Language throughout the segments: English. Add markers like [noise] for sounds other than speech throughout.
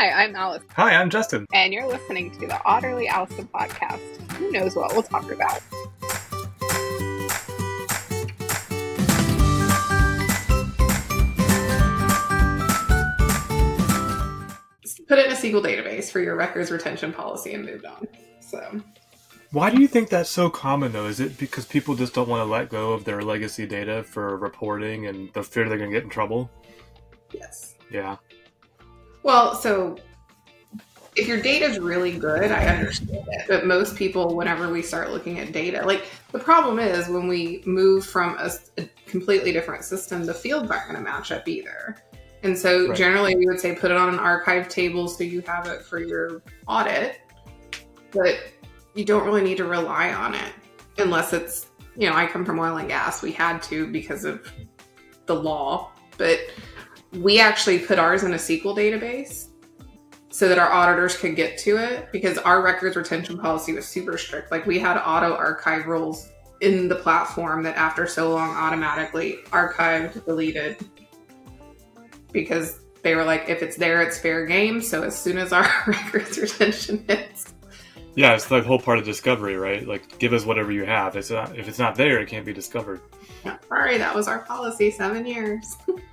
Hi, I'm Alice, Hi, I'm Justin. and you're listening to the Otterly Owlsome podcast. Who knows what we'll talk about? Put it in a SQL database for your records retention policy and moved on. So Why do you think that's so common, though? Is it because people just don't want to let go of their legacy data for reporting and the fear they're going to get in trouble? yes. Yeah. Well, so if your data's really good, I understand it. But most people, whenever we start looking at data, like the problem is when we move from a, a completely different system, the fields aren't going to match up either. And so Right. generally we would say put it on an archive table so you have it for your audit. But you don't really need to rely on it unless it's, you know, I come from oil and gas. We had to because of the law. But we actually put ours in a SQL database so that our auditors could get to it because our records retention policy was super strict. Like we had auto archive rules in the platform that after so long automatically archived, deleted because they were like, if it's there, it's fair game. So as soon as our [laughs] records retention hits, Yeah, it's the whole part of discovery, right? Like, give us whatever you have. It's not, if it's not there, it can't be discovered. yeah, sorry, that was our policy seven years. [laughs]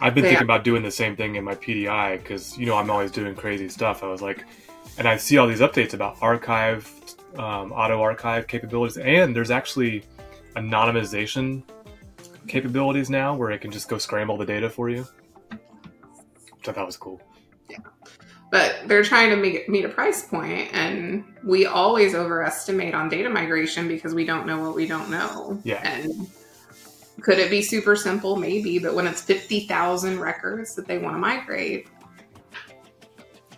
I've been thinking about doing the same thing in my PDI because, you know, I'm always doing crazy stuff. I was like, and I see all these updates about archive, um, auto archive capabilities, and there's actually anonymization capabilities now where it can just go scramble the data for you, which I thought was cool. Yeah, but they're trying to make, meet a price point and we always overestimate on data migration because we don't know what we don't know Yeah. and could it be super simple? Maybe but when it's 50000 records that they want to migrate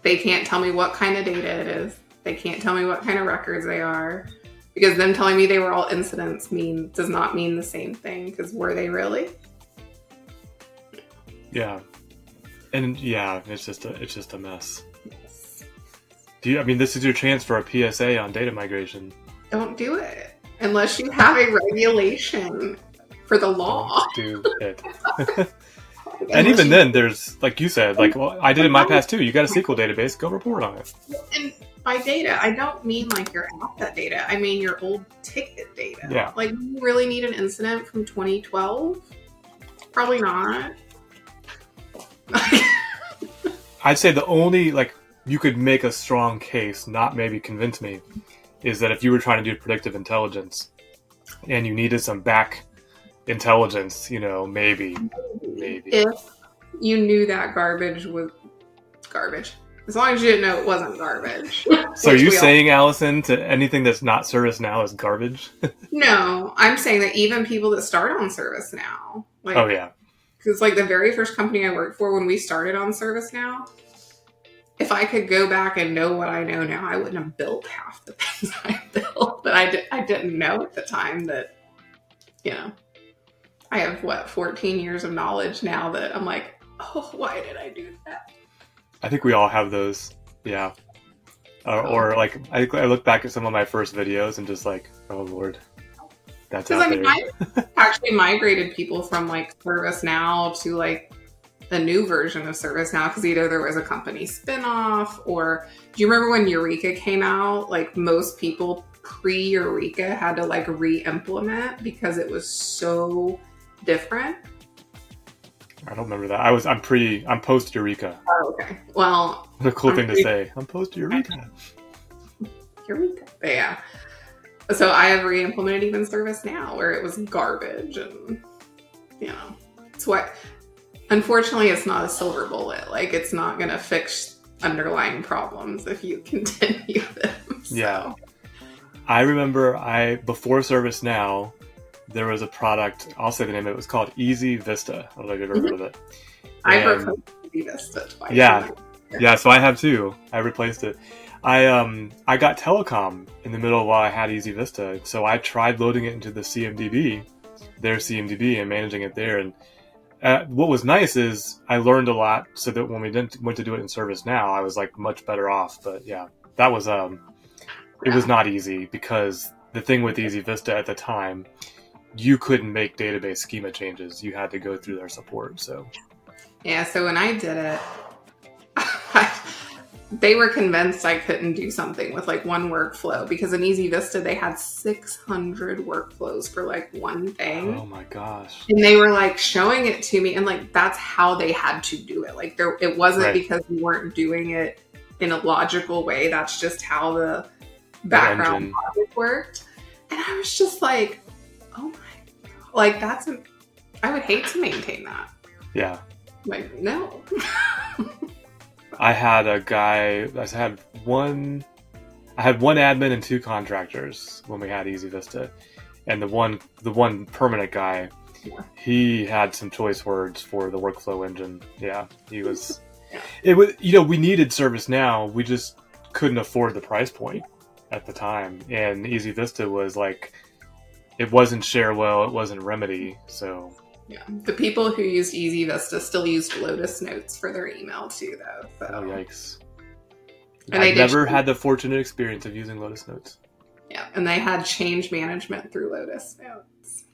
they can't tell me what kind of data it is. They can't tell me what kind of records they are. Because them telling me they were all incidents mean does not mean the same thing because were they really? Yeah, and yeah, it's just a, it's just a mess. Do you? I mean, this is your chance for a PSA on data migration. don't do it. Unless you have a regulation for the law do it. [laughs] And even then, there's like you said, like well, I did in my past too. You got a SQL database, go report on it. And by data, I don't mean like your asset data. I mean your old ticket data. Yeah. Like, you really need an incident from 2012? Probably not. [laughs] I'd say the only like you could make a strong case, not maybe convince me, is that if you were trying to do predictive intelligence and you needed some back intelligence, you know, maybe, maybe. if you knew that garbage was garbage. As long as you didn't know it wasn't garbage. [laughs] So are you we all- saying, Allison, to anything that's not ServiceNow is garbage? [laughs] No, I'm saying that even people that start on ServiceNow, like, oh yeah, because like the very first company I worked for when we started on ServiceNow, if I could go back and know what I know now, I wouldn't have built half the [laughs] things I built. But I, di- I didn't know at the time that, you know, I have what 14 years of knowledge now that I'm like, oh, why did I do that? I think we all have those. Yeah. Uh, or like I, I look back at some of my first videos and just like, oh lord, that's Because I mean. I actually migrated people from like ServiceNow to like the new version of ServiceNow because either there was a company spinoff or do you remember when Eureka came out? Like most people pre Eureka had to like re implement because it was so different. I don't remember that. I was I'm pre I'm post Eureka. Oh, okay. Well, the cool I'm thing to say. I'm post Eureka. Eureka. But yeah. So I have re implemented even ServiceNow where it was garbage and, you know, it's what. Unfortunately, it's not a silver bullet. Like, it's not going to fix underlying problems if you [laughs] continue them. So, Yeah. I remember I before ServiceNow, there was a product. I'll say the name. of It It was called EasyVista. I don't know if you've ever heard of it. I've replaced Vista twice. Yeah. Yeah, so I have too. I replaced it. I um I got telecom in the middle while I had EasyVista, so I tried loading it into the CMDB, their CMDB, and managing it there. And uh, what was nice is I learned a lot, so that when we didn't, went to do it in ServiceNow, I was like much better off. But yeah, that was um, it was not easy because the thing with EasyVista at the time, you couldn't make database schema changes. You had to go through their support. So Yeah, so when I did it, [laughs] they were convinced I couldn't do something with like one workflow because in EasyVista they had 600 workflows for like one thing. Oh my gosh. And they were like showing it to me and like that's how they had to do it. Like there it wasn't Right. because we weren't doing it in a logical way. That's just how the background logic worked. And I was just like, oh my. Like that's a, I would hate to maintain that. Yeah. Like, no. [laughs] I had a guy. I had one. I had one admin and two contractors when we had EasyVista, and the one the one permanent guy, Yeah. he had some choice words for the workflow engine. Yeah, he was. [laughs] Yeah. It was you know we needed ServiceNow. We just couldn't afford the price point at the time, and EasyVista was like, it wasn't Cherwell, it wasn't Remedy, so Yeah. The people who used EasyVista still used Lotus Notes for their email too, though. So oh yikes. And I've did- never had the fortunate experience of using Lotus Notes. yeah, and they had change management through Lotus Notes.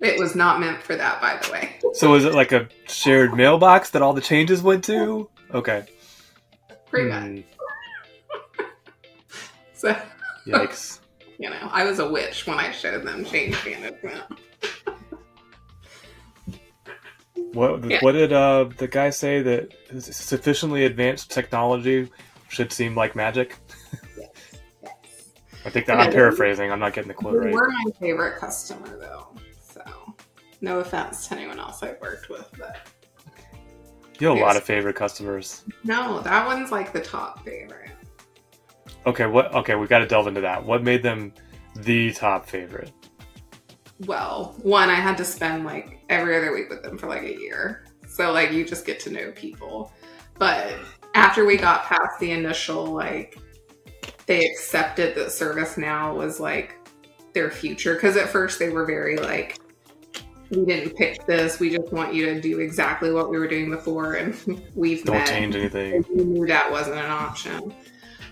It was not meant for that, by the way. So is it like a shared mailbox that all the changes went to? Okay. Pretty hmm. much. So yikes. [laughs] you know, I was a witch when I showed them change management. What Yeah. what did uh, the guy say that sufficiently advanced technology should seem like magic? I think that I'm paraphrasing. I'm not getting the quote right. were my favorite customer, though. So no offense to anyone else I've worked with, but You have a lot of favorite customers. no, that one's like the top favorite. Okay, what? Okay, we got to delve into that. What made them the top favorite? well, one, I had to spend like every other week with them for like a year. So like you just get to know people. But after we got past the initial like they accepted that ServiceNow was like their future because at first they were very like we didn't pick this. We just want you to do exactly what we were doing before and [laughs] we've Don't met. change anything. we knew that wasn't an option.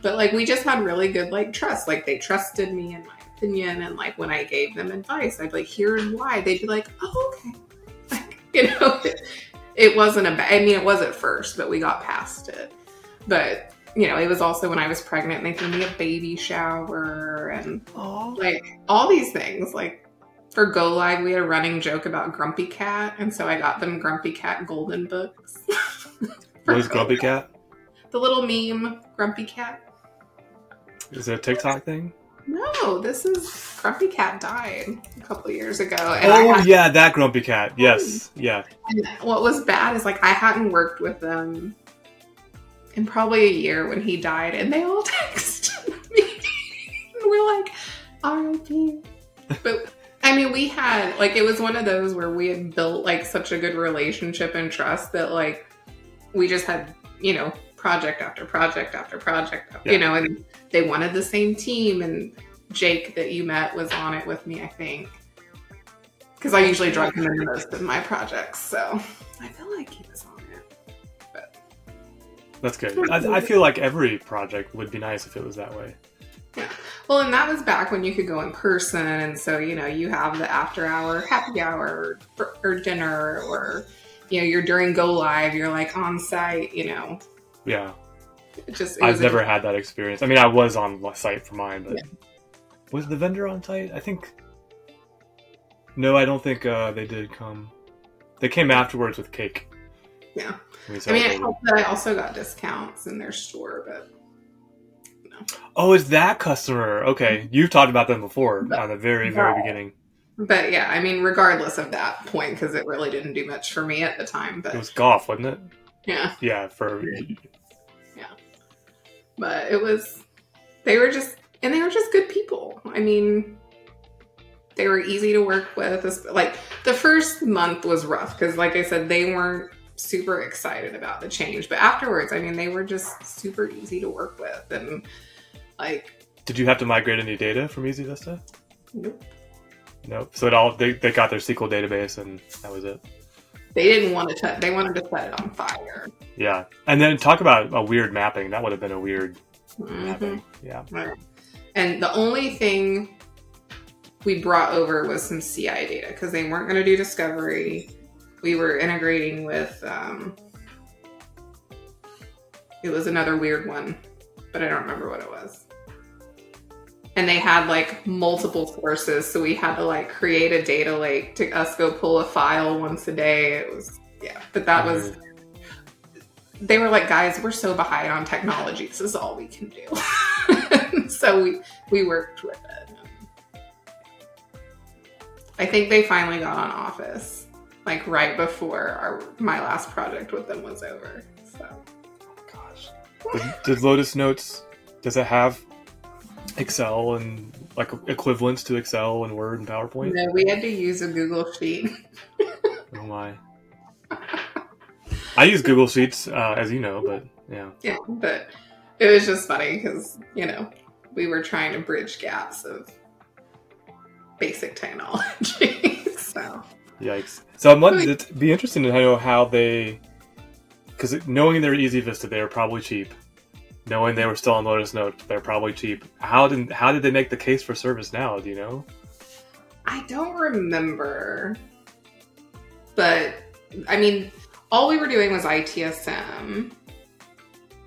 But like we just had really good like trust. Like they trusted me in my opinion, and like when I gave them advice, I'd be like, "Here's why." They'd be like, "Oh, okay." [laughs] Like, you know, [laughs] it, wasn't a bad. I mean, it was at first, but we got past it. But you know, it was also when I was pregnant, and they threw me a baby shower and like all these things. Like for Go Live, we had a running joke about Grumpy Cat, and so I got them Grumpy Cat golden books. [laughs] What is Grumpy Cat? The little meme, Grumpy Cat. Is it a TikTok thing? No, this is Grumpy Cat died a couple of years ago. And Oh had- yeah, that Grumpy Cat. Hmm. Yes, yeah. and what was bad is like I hadn't worked with them in probably a year when he died, and they all [laughs] texted me. and we're like, R.I.P. But I mean, we had like it was one of those where we had built like such a good relationship and trust that like we just had you know project after project after project, Yeah. you know, and they wanted the same team and. Jake that you met was on it with me, I think. Because I usually drug him in most of my projects, so I feel like he was on it. That's good. I, I feel like every project would be nice if it was that way. Yeah. Well, and that was back when you could go in person, and so you know you have the after hour happy hour or, or dinner, or you know you're during go live, you're like on site, you know. Yeah, It just it I've was a- never had that experience. I mean, I was on site for mine, but Yeah. was the vendor on site? I think. No, I don't think uh, they did come. They came afterwards with cake. Yeah. We I mean, it celebrated. helped that I also got discounts in their store, but oh, is that customer? Okay, you've talked about them before But- on the very, very Right. beginning. but yeah, I mean, regardless of that point, because it really didn't do much for me at the time, But It was golf, wasn't it? yeah. Yeah, for but it was they were just and they were just good people i mean they were easy to work with like the first month was rough because like i said they weren't super excited about the change but afterwards i mean they were just super easy to work with and like Did you have to migrate any data from EasyVista? nope. Nope. So it all they, they got their SQL database and that was it. They didn't want to touch they wanted to set it on fire Yeah. And then talk about a weird mapping. That would have been a weird Mhm. mapping. Yeah. Right. And the only thing we brought over was some CI data because they weren't going to do discovery. We were integrating with um, It was another weird one, but I don't remember what it was. And they had like multiple sources, so we had to like create a data lake to us go pull a file once a day. It was yeah, but that was they were like, guys, we're so behind on technology. This is all we can do. [laughs] so we we worked with it. I think they finally got on Office, like right before our my last project with them was over. So oh Gosh. Did, did Lotus Notes does it have Excel and like equivalents to Excel and Word and PowerPoint? no, we had to use a Google Sheet. [laughs] Oh my. I use Google Sheets, uh, as you know, but yeah. Yeah, but it was just funny because you know we were trying to bridge gaps of basic technology. [laughs] so Yikes. So I'm wondering, it'd be interesting to know how they, because knowing they're EasyVista, they are probably cheap. Knowing they were still on Lotus Note, they're probably cheap. How did how did they make the case for ServiceNow? Do you know? I don't remember, but I mean, all we were doing was ITSM,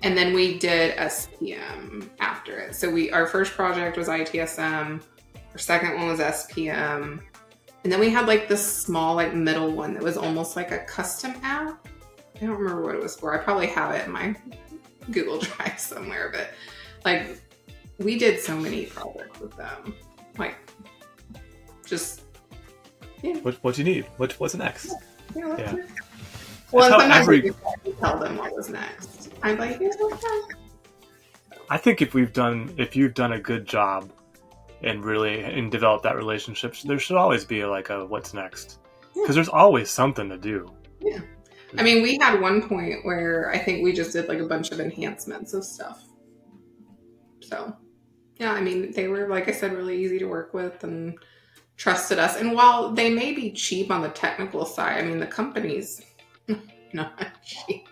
and then we did SPM after it. So we our first project was ITSM, our second one was SPM, and then we had like this small like middle one that was almost like a custom app. I don't remember what it was for. I probably have it in my Google [laughs] Drive somewhere, but like we did so many projects with them. Like just What what do you need? What what's next? know, Yeah. Well, That's and sometimes every- we have to tell them what was next. I'm like, here's what's next. I think if we've done if you've done a good job and really and developed that relationship, there should always be like a what's next because there's always something to do. I mean, we had one point where I think we just did like a bunch of enhancements of stuff. So, yeah, I mean, they were, like I said, really easy to work with and trusted us. And while they may be cheap on the technical side, I mean, the company's [laughs] not cheap.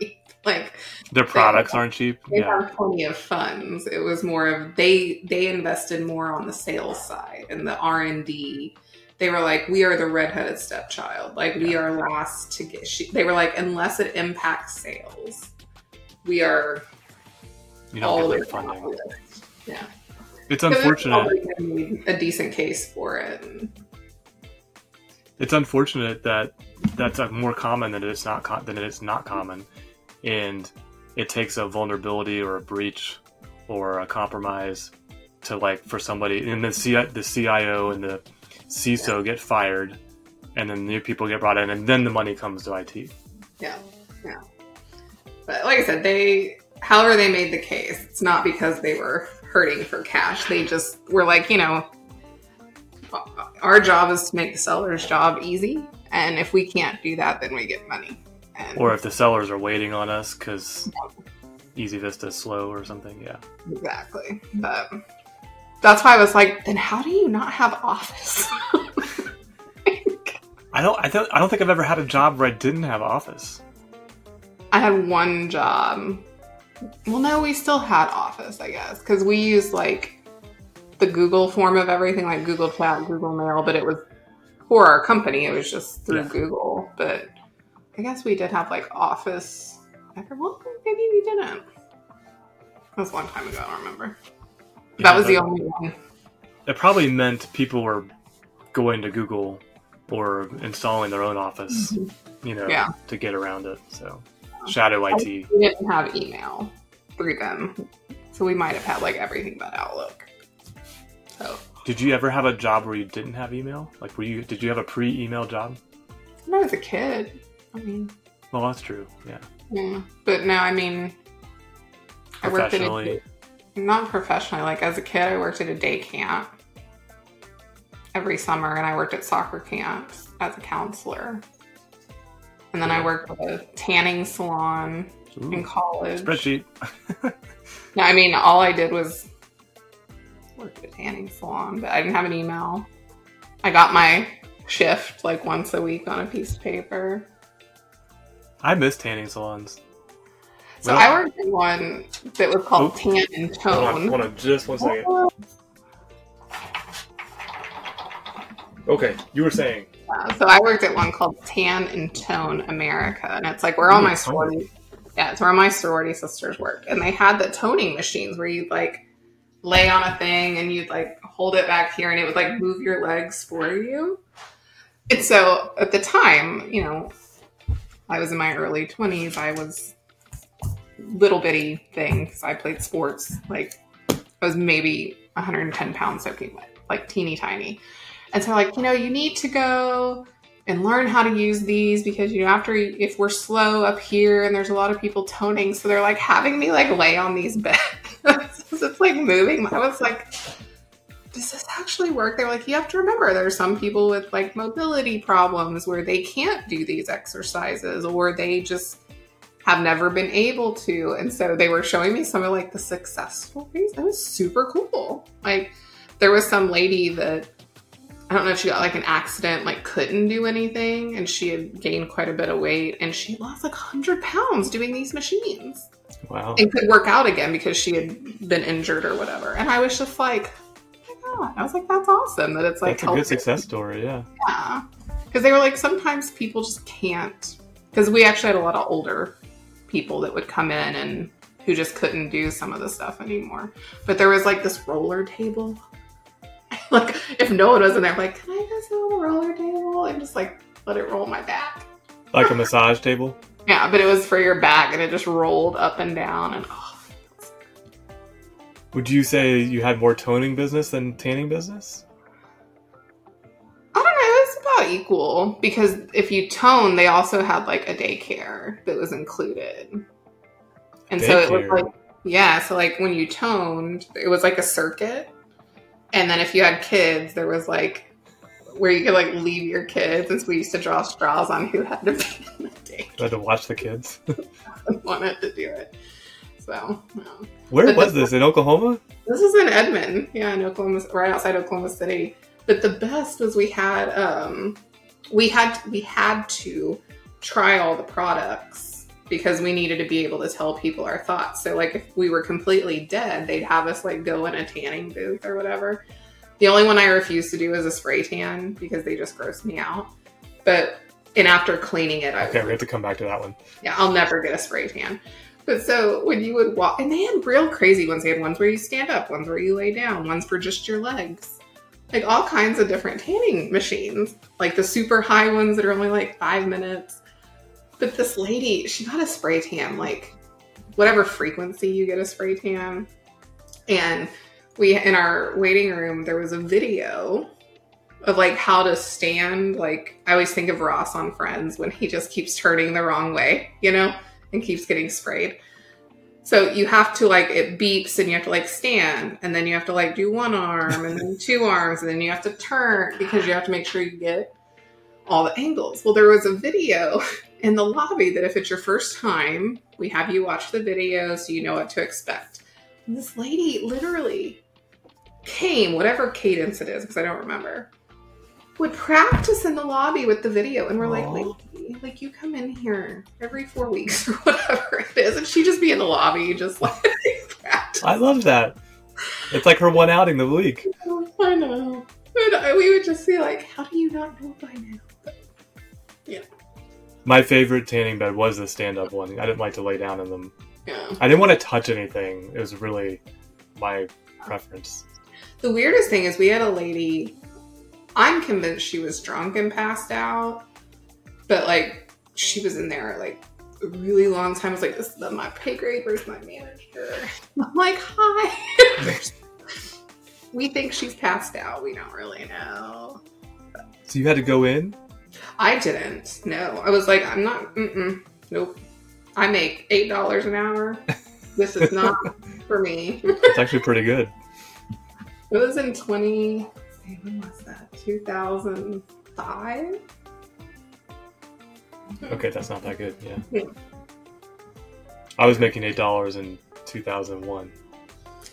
Like, Their products aren't cheap. they Yeah, have plenty of funds. It was more of they they invested more on the sales side and the R and D. They were like, we are the redheaded stepchild. Like we are last to get. She, they were like, unless it impacts sales, we are you all don't the get funding. list. Yeah, It's unfortunate. a decent case for it. It's unfortunate that that's uh, more common than it's not co- than it is not common, and it takes a vulnerability or a breach or a compromise to like for somebody and the C- the CIO and the CISO get fired, and then new people get brought in, and then the money comes to IT. yeah, yeah. But like I said, they however they made the case, it's not because they were hurting for cash. They just were like, you know, our job is to make the seller's job easy, and if we can't do that, then we get money. And Or if the sellers are waiting on us because EasyVista slow or something, yeah. exactly, but that's why I was like, then how do you not have Office? [laughs] I don't, I don't, I don't think I've ever had a job where I didn't have Office. I had one job. Well, no, we still had Office, I guess, because we used like the Google form of everything, like Google Chat, Google Mail, but it was for our company. It was just through Yeah. Google. But I guess we did have like Office. Ever? Well, maybe we didn't. That was a long time ago. I don't remember. That was the only one. It probably meant people were going to Google or installing their own Office, mm-hmm. you know, Yeah. to get around it. So, shadow IT. We didn't have email through them, so we might have had like everything but Outlook. So Did you ever have a job where you didn't have email? Like, were you? Did you have a pre-email job? when I was a kid, I mean, Well, that's true. Yeah, Yeah, but no, I mean, I worked at a, professionally. Not professionally. Like as a kid, I worked at a day camp every summer, and I worked at soccer camps as a counselor. And then I worked at a tanning salon in college. spreadsheet. [laughs] No, I mean, all I did was work at a tanning salon, but I didn't have an email. I got my shift like once a week on a piece of paper. I miss tanning salons. So I worked at one that was called Oop. Tan and Hold on, Tone. hold on, just one second. Okay, you were saying. Uh, so I worked at one called Tan and Tone America, and it's like where all Ooh, my tone. Yeah, it's where my sorority sisters work. And they had the toning machines where you'd like lay on a thing and you'd like hold it back here and it would like move your legs for you. And so at the time, you know, I was in my early 20s. I was little bitty thing because I played sports. Like I was maybe 110 pounds soaking wet, like teeny tiny. And so like, you know, you need to go and learn how to use these because you know after if we're slow up here and there's a lot of people toning so they're like having me like lay on these beds [laughs] it's like moving i was like does this actually work they're like you have to remember there's some people with like mobility problems where they can't do these exercises or they just have never been able to and so they were showing me some of like the success stories That was super cool like there was some lady that I don't know if she got like an accident, like couldn't do anything, and she had gained quite a bit of weight, and she lost like 100 pounds doing these machines. Wow. And could work out again because she had been injured or whatever. And I was just like, oh my God. I was like, that's awesome that it's like That's a good success story, yeah. Yeah. Because they were like, sometimes people just can't. Because we actually had a lot of older people that would come in and who just couldn't do some of the stuff anymore. But there was like this roller table [laughs] like if no one was in there, I'm like, can I go sit on the roller table and just like let it roll my back? Like a massage table? [laughs] Yeah, but it was for your back and it just rolled up and down and oh, Would you say you had more toning business than tanning business? Equal because if you tone, they also had like a daycare that was included. And so it was like yeah, so like when you toned, it was like a circuit. And then if you had kids, there was like where you could like leave your kids, and so we used to draw straws on who had to [laughs] be in the day. I had to watch the kids. [laughs] wanted to do it. So. Where But was the- this? In Oklahoma? this is in Edmond, yeah, in Oklahoma, right outside Oklahoma City. But the best was we had um, we had we had to try all the products because we needed to be able to tell people our thoughts. So like if we were completely dead, they'd have us like go in a tanning booth or whatever. The only one I refused to do was a spray tan because they just grossed me out. But and after cleaning it, I Okay, we have to come back to that one. yeah, I'll never get a spray tan. But so when you would walk, and they had real crazy ones. They had ones where you stand up, ones where you lay down, ones for just your legs. Like all kinds of different tanning machines. Like the super high ones that are only like five minutes. But this lady, she got a spray tan, like whatever frequency you get a spray tan. And we, in our waiting room, there was a video of like how to stand. Like I always think of Ross on Friends when he just keeps turning the wrong way, you know, and keeps getting sprayed. So you have to like it beeps and you have to like stand and then you have to like do one arm and then two arms and then you have to turn because you have to make sure you get all the angles. Well, there was a video [laughs] in the lobby that if it's your first time, we have you watch the video so you know what to expect. And this lady literally came, whatever cadence it is, because I don't remember, would practice in the lobby with the video. And we're like, like you come in here every four weeks [laughs] or whatever it is. And she'd just be in the lobby, just like [laughs] practice. I love that. It's like her one outing the week. I know. And we would just be like, how do you not know by now? Yeah. My favorite tanning bed was the stand up one. I didn't like to lay down in them. Yeah. I didn't want to touch anything. It was really my preference. The weirdest thing is we had a lady. I'm convinced she was drunk and passed out, but like she was in there like a really long time. I was like, "This is not my pay grade. Where's my manager?" [laughs] I'm like, "Hi." [laughs] we think she's passed out. We don't really know. So you had to go in? I didn't. No, I was like, I'm not. Mm-mm, nope. I make eight dollars an hour. This is not [laughs] for me. It's actually pretty good. It was in 20. When was that? 2005? Okay, that's not that good. Yeah. Yeah. I was making eight dollars in two thousand one.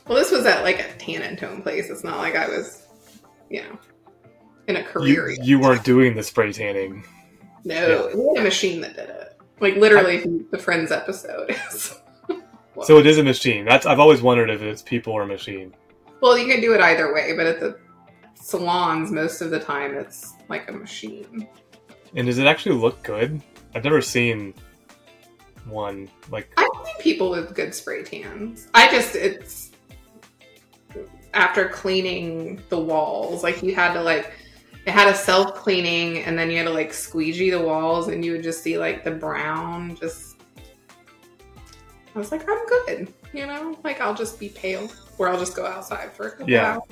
Well, this was at like a tan and tone place. It's not like I was, you know, in a career. yet. you weren't doing the spray tanning. no, we had a machine that did it. Like literally, the Friends episode is. So it is a machine. That's I've always wondered if it's people or machine. Well, you can do it either way, but at the salons, most of the time, it's like a machine. And does it actually look good? I've never seen one. Like I've seen people with good spray tans. I just it's after cleaning the walls, like you had to like it had a self cleaning, and then you had to like squeegee the walls, and you would just see like the brown. Just I was like, I'm good, you know, like I'll just be pale, or I'll just go outside for a couple Yeah. hours,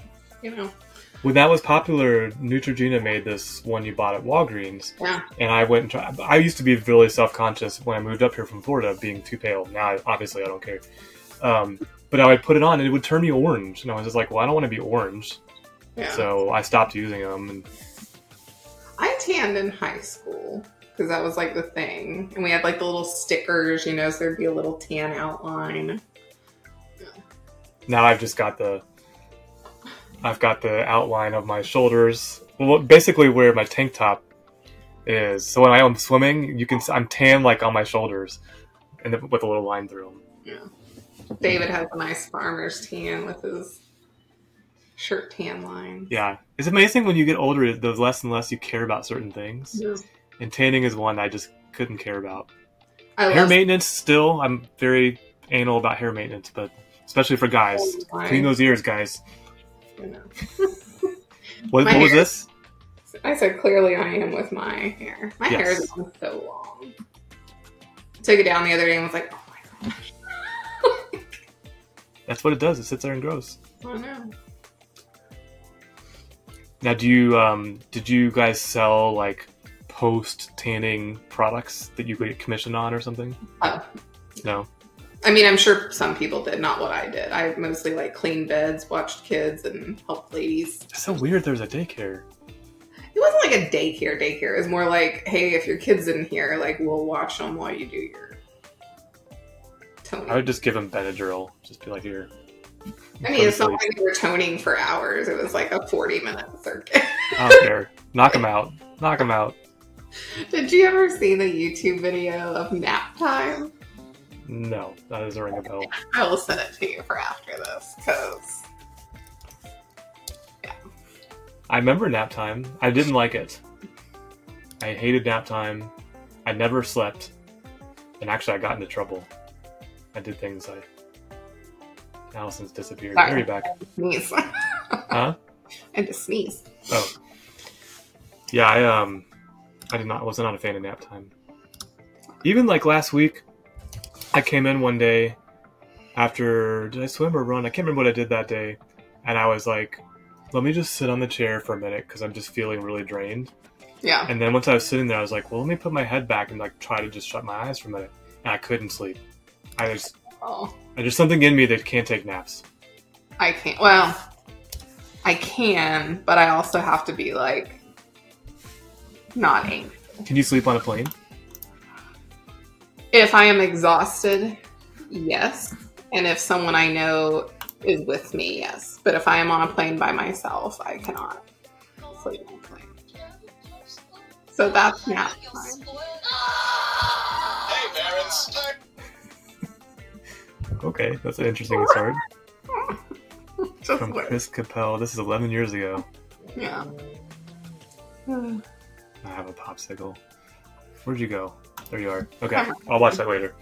you know. When that was popular, Neutrogena made this one you bought at Walgreens, Yeah, and I went and tried. I used to be really self conscious when I moved up here from Florida, being too pale. Now, I- obviously, I don't care. Um, but I would put it on, and it would turn me orange, and I was just like, "Well, I don't want to be orange," yeah. so I stopped using them. And I tanned in high school because that was like the thing, and we had like the little stickers, you know, so there'd be a little tan outline. now I've just got the, I've got the outline of my shoulders. Well, basically where my tank top is. So when I am swimming, you can I'm tan like on my shoulders, and then with a little line through them. Yeah, David has a nice farmer's tan with his shirt tan line. Yeah, it's amazing when you get older, the less and less you care about certain things. And tanning is one I just couldn't care about. I hair maintenance, still, I'm very anal about hair maintenance, but especially for guys, clean those ears, guys. You know. [laughs] What, what was this? I said clearly I am with my hair. My hair Yes. is so long. Took it down the other day and was like, oh my gosh. That's what it does. It sits there and grows. I know. Now, do you um, did you guys sell like post tanning products that you could get commission on or something? Oh. No. I mean, I'm sure some people did, not what I did. I mostly like cleaned beds, watched kids, and helped ladies. It's so weird. There's a daycare. It wasn't like a daycare. Daycare. is more like, hey, if your kid's in here, like we'll watch them while you do your toning. I would just give them Benadryl. Just be like, here. I mean, it's not like we were toning for hours. It was like a 40 minute circuit. I don't care. Knock them out. Knock them out. [laughs] Did you ever see the YouTube video of nap time? No, that doesn't ring a bell. I will send it to you for after this because I remember nap time. I didn't like it. I hated nap time. I never slept. And actually, I got into trouble. I did things I. Allison's disappeared. Sorry. There you back. sneeze. [laughs] Huh? and to sneeze. Oh. Yeah, I um I did not was not a fan of nap time. Even like last week, I came in one day after did I swim or run? I can't remember what I did that day, and I was like, "Let me just sit on the chair for a minute because I'm just feeling really drained." Yeah. And then once I was sitting there, I was like, "Well, let me put my head back and like try to just shut my eyes for a minute," and I couldn't sleep. I just Oh, there's something in me that can't take naps. I can't. Well, I can, but I also have to be like not angry. Can you sleep on a plane? If I am exhausted, yes. And if someone I know is with me, yes. But if I am on a plane by myself, I cannot sleep on a plane. So that's nap time. Hey, parents. [laughs] Okay, that's an interesting start. [laughs] Just From wait. Chris Capel. This is 11 years ago. Yeah. [sighs] I have a popsicle. Where'd you go? There you are. Okay, I'll watch that later.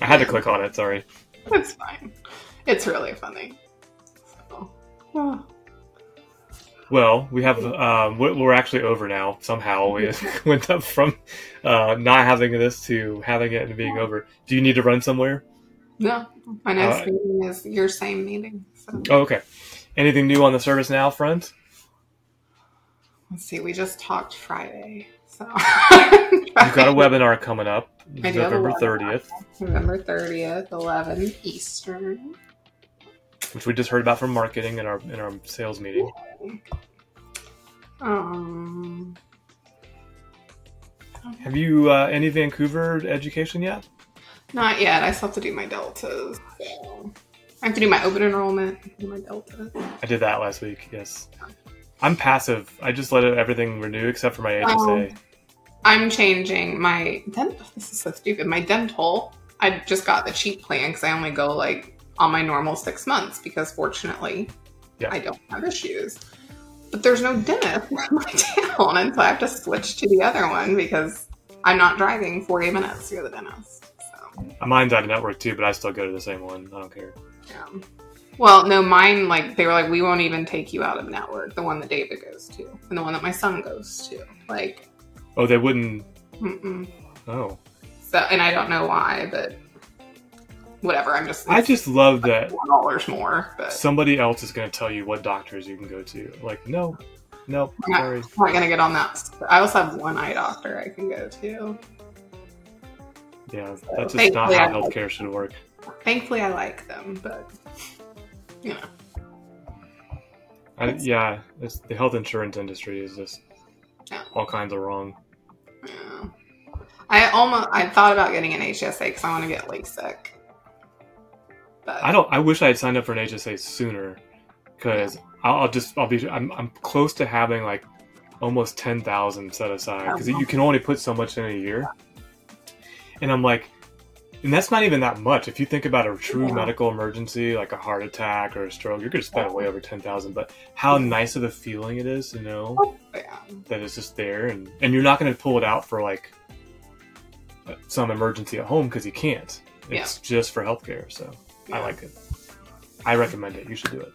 I had to click on it. Sorry. It's fine. It's really funny. So, oh. Well, we have. Um, we- we're actually over now. Somehow we [laughs] [laughs] went up from uh, not having this to having it and being over. Do you need to run somewhere? No, my next Uh, meeting is your same meeting. So Oh, okay. Anything new on the ServiceNow front? let's see. We just talked Friday, so [laughs] You've got a webinar coming up, I do have a November thirtieth, November thirtieth, eleven Eastern. which we just heard about from marketing in our in our sales meeting. Um, Have you uh, any Vancouver education yet? not yet. I still have to do my deltas. So. I have to do my open enrollment, do my deltas. I did that last week. Yes. I'm passive. I just let everything renew except for my HSA. I'm changing my dental. [laughs] This is so stupid. My dental. I just got the cheap plan because I only go like on my normal six months because fortunately, Yeah. I don't have issues. But there's no dentist [laughs] in my town, and so I have to switch to the other one because I'm not driving 40 minutes to go to the dentist. So Mine's out of network too, but I still go to the same one. I don't care. Yeah. Well, no, mine like they were like, we won't even take you out of network. The one that David goes to, and the one that my son goes to. Like, Oh, they wouldn't. mm-mm. Oh, so, and I don't know why, but whatever. I'm just I just love that four dollars more, but somebody else is going to tell you what doctors you can go to. Like, no, no, Yeah. sorry. I'm not gonna get on that. I also have one eye doctor I can go to. Yeah, that's just not how I like- healthcare should work. Thankfully, I like them, but you know, I, yeah, it's, the health insurance industry is just Yeah. all kinds of wrong. yeah. I almost I thought about getting an HSA because I want to get LASIK. But I don't. I wish I had signed up for an HSA sooner, because I'll, I'll just I'll be I'm I'm close to having like almost ten thousand set aside because you can only put so much in a year, and I'm like, and that's not even that much. If you think about a true Yeah. medical emergency like a heart attack or a stroke, you're gonna spend way over ten thousand. But how nice of a feeling it is to know yeah. That it's just there, and and you're not gonna pull it out for like uh, some emergency at home because you can't. It's just for healthcare, so. I like it. I recommend it. You should do it.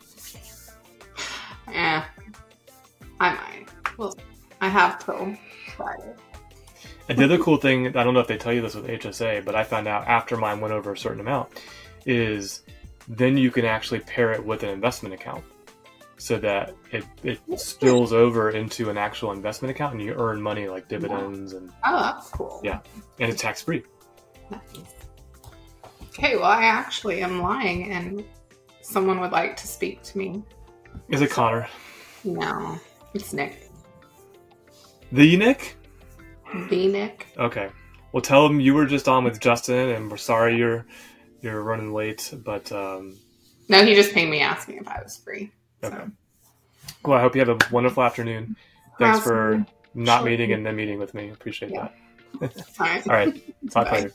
Yeah, [sighs] I might. Well, I have till Friday. And the other cool thing, I don't know if they tell you this with HSA, but I found out after mine went over a certain amount, is then you can actually pair it with an investment account so that it, it spills over into an actual investment account and you earn money like dividends and, Oh, that's cool. Yeah. and it's tax free. Nice. Okay, well, I actually am lying, and someone would like to speak to me. Is it Connor? No, it's Nick. The Nick? The Nick. Okay. Well, tell him you were just on with Justin and we're sorry you're you're running late, but um, No, he just pinged me asking if I was free. Okay. Well, I hope you have a wonderful afternoon. Thanks for not Sure. meeting and then meeting with me. Appreciate Yeah. that. [laughs] All right. All right. [laughs] Talk Bye. later.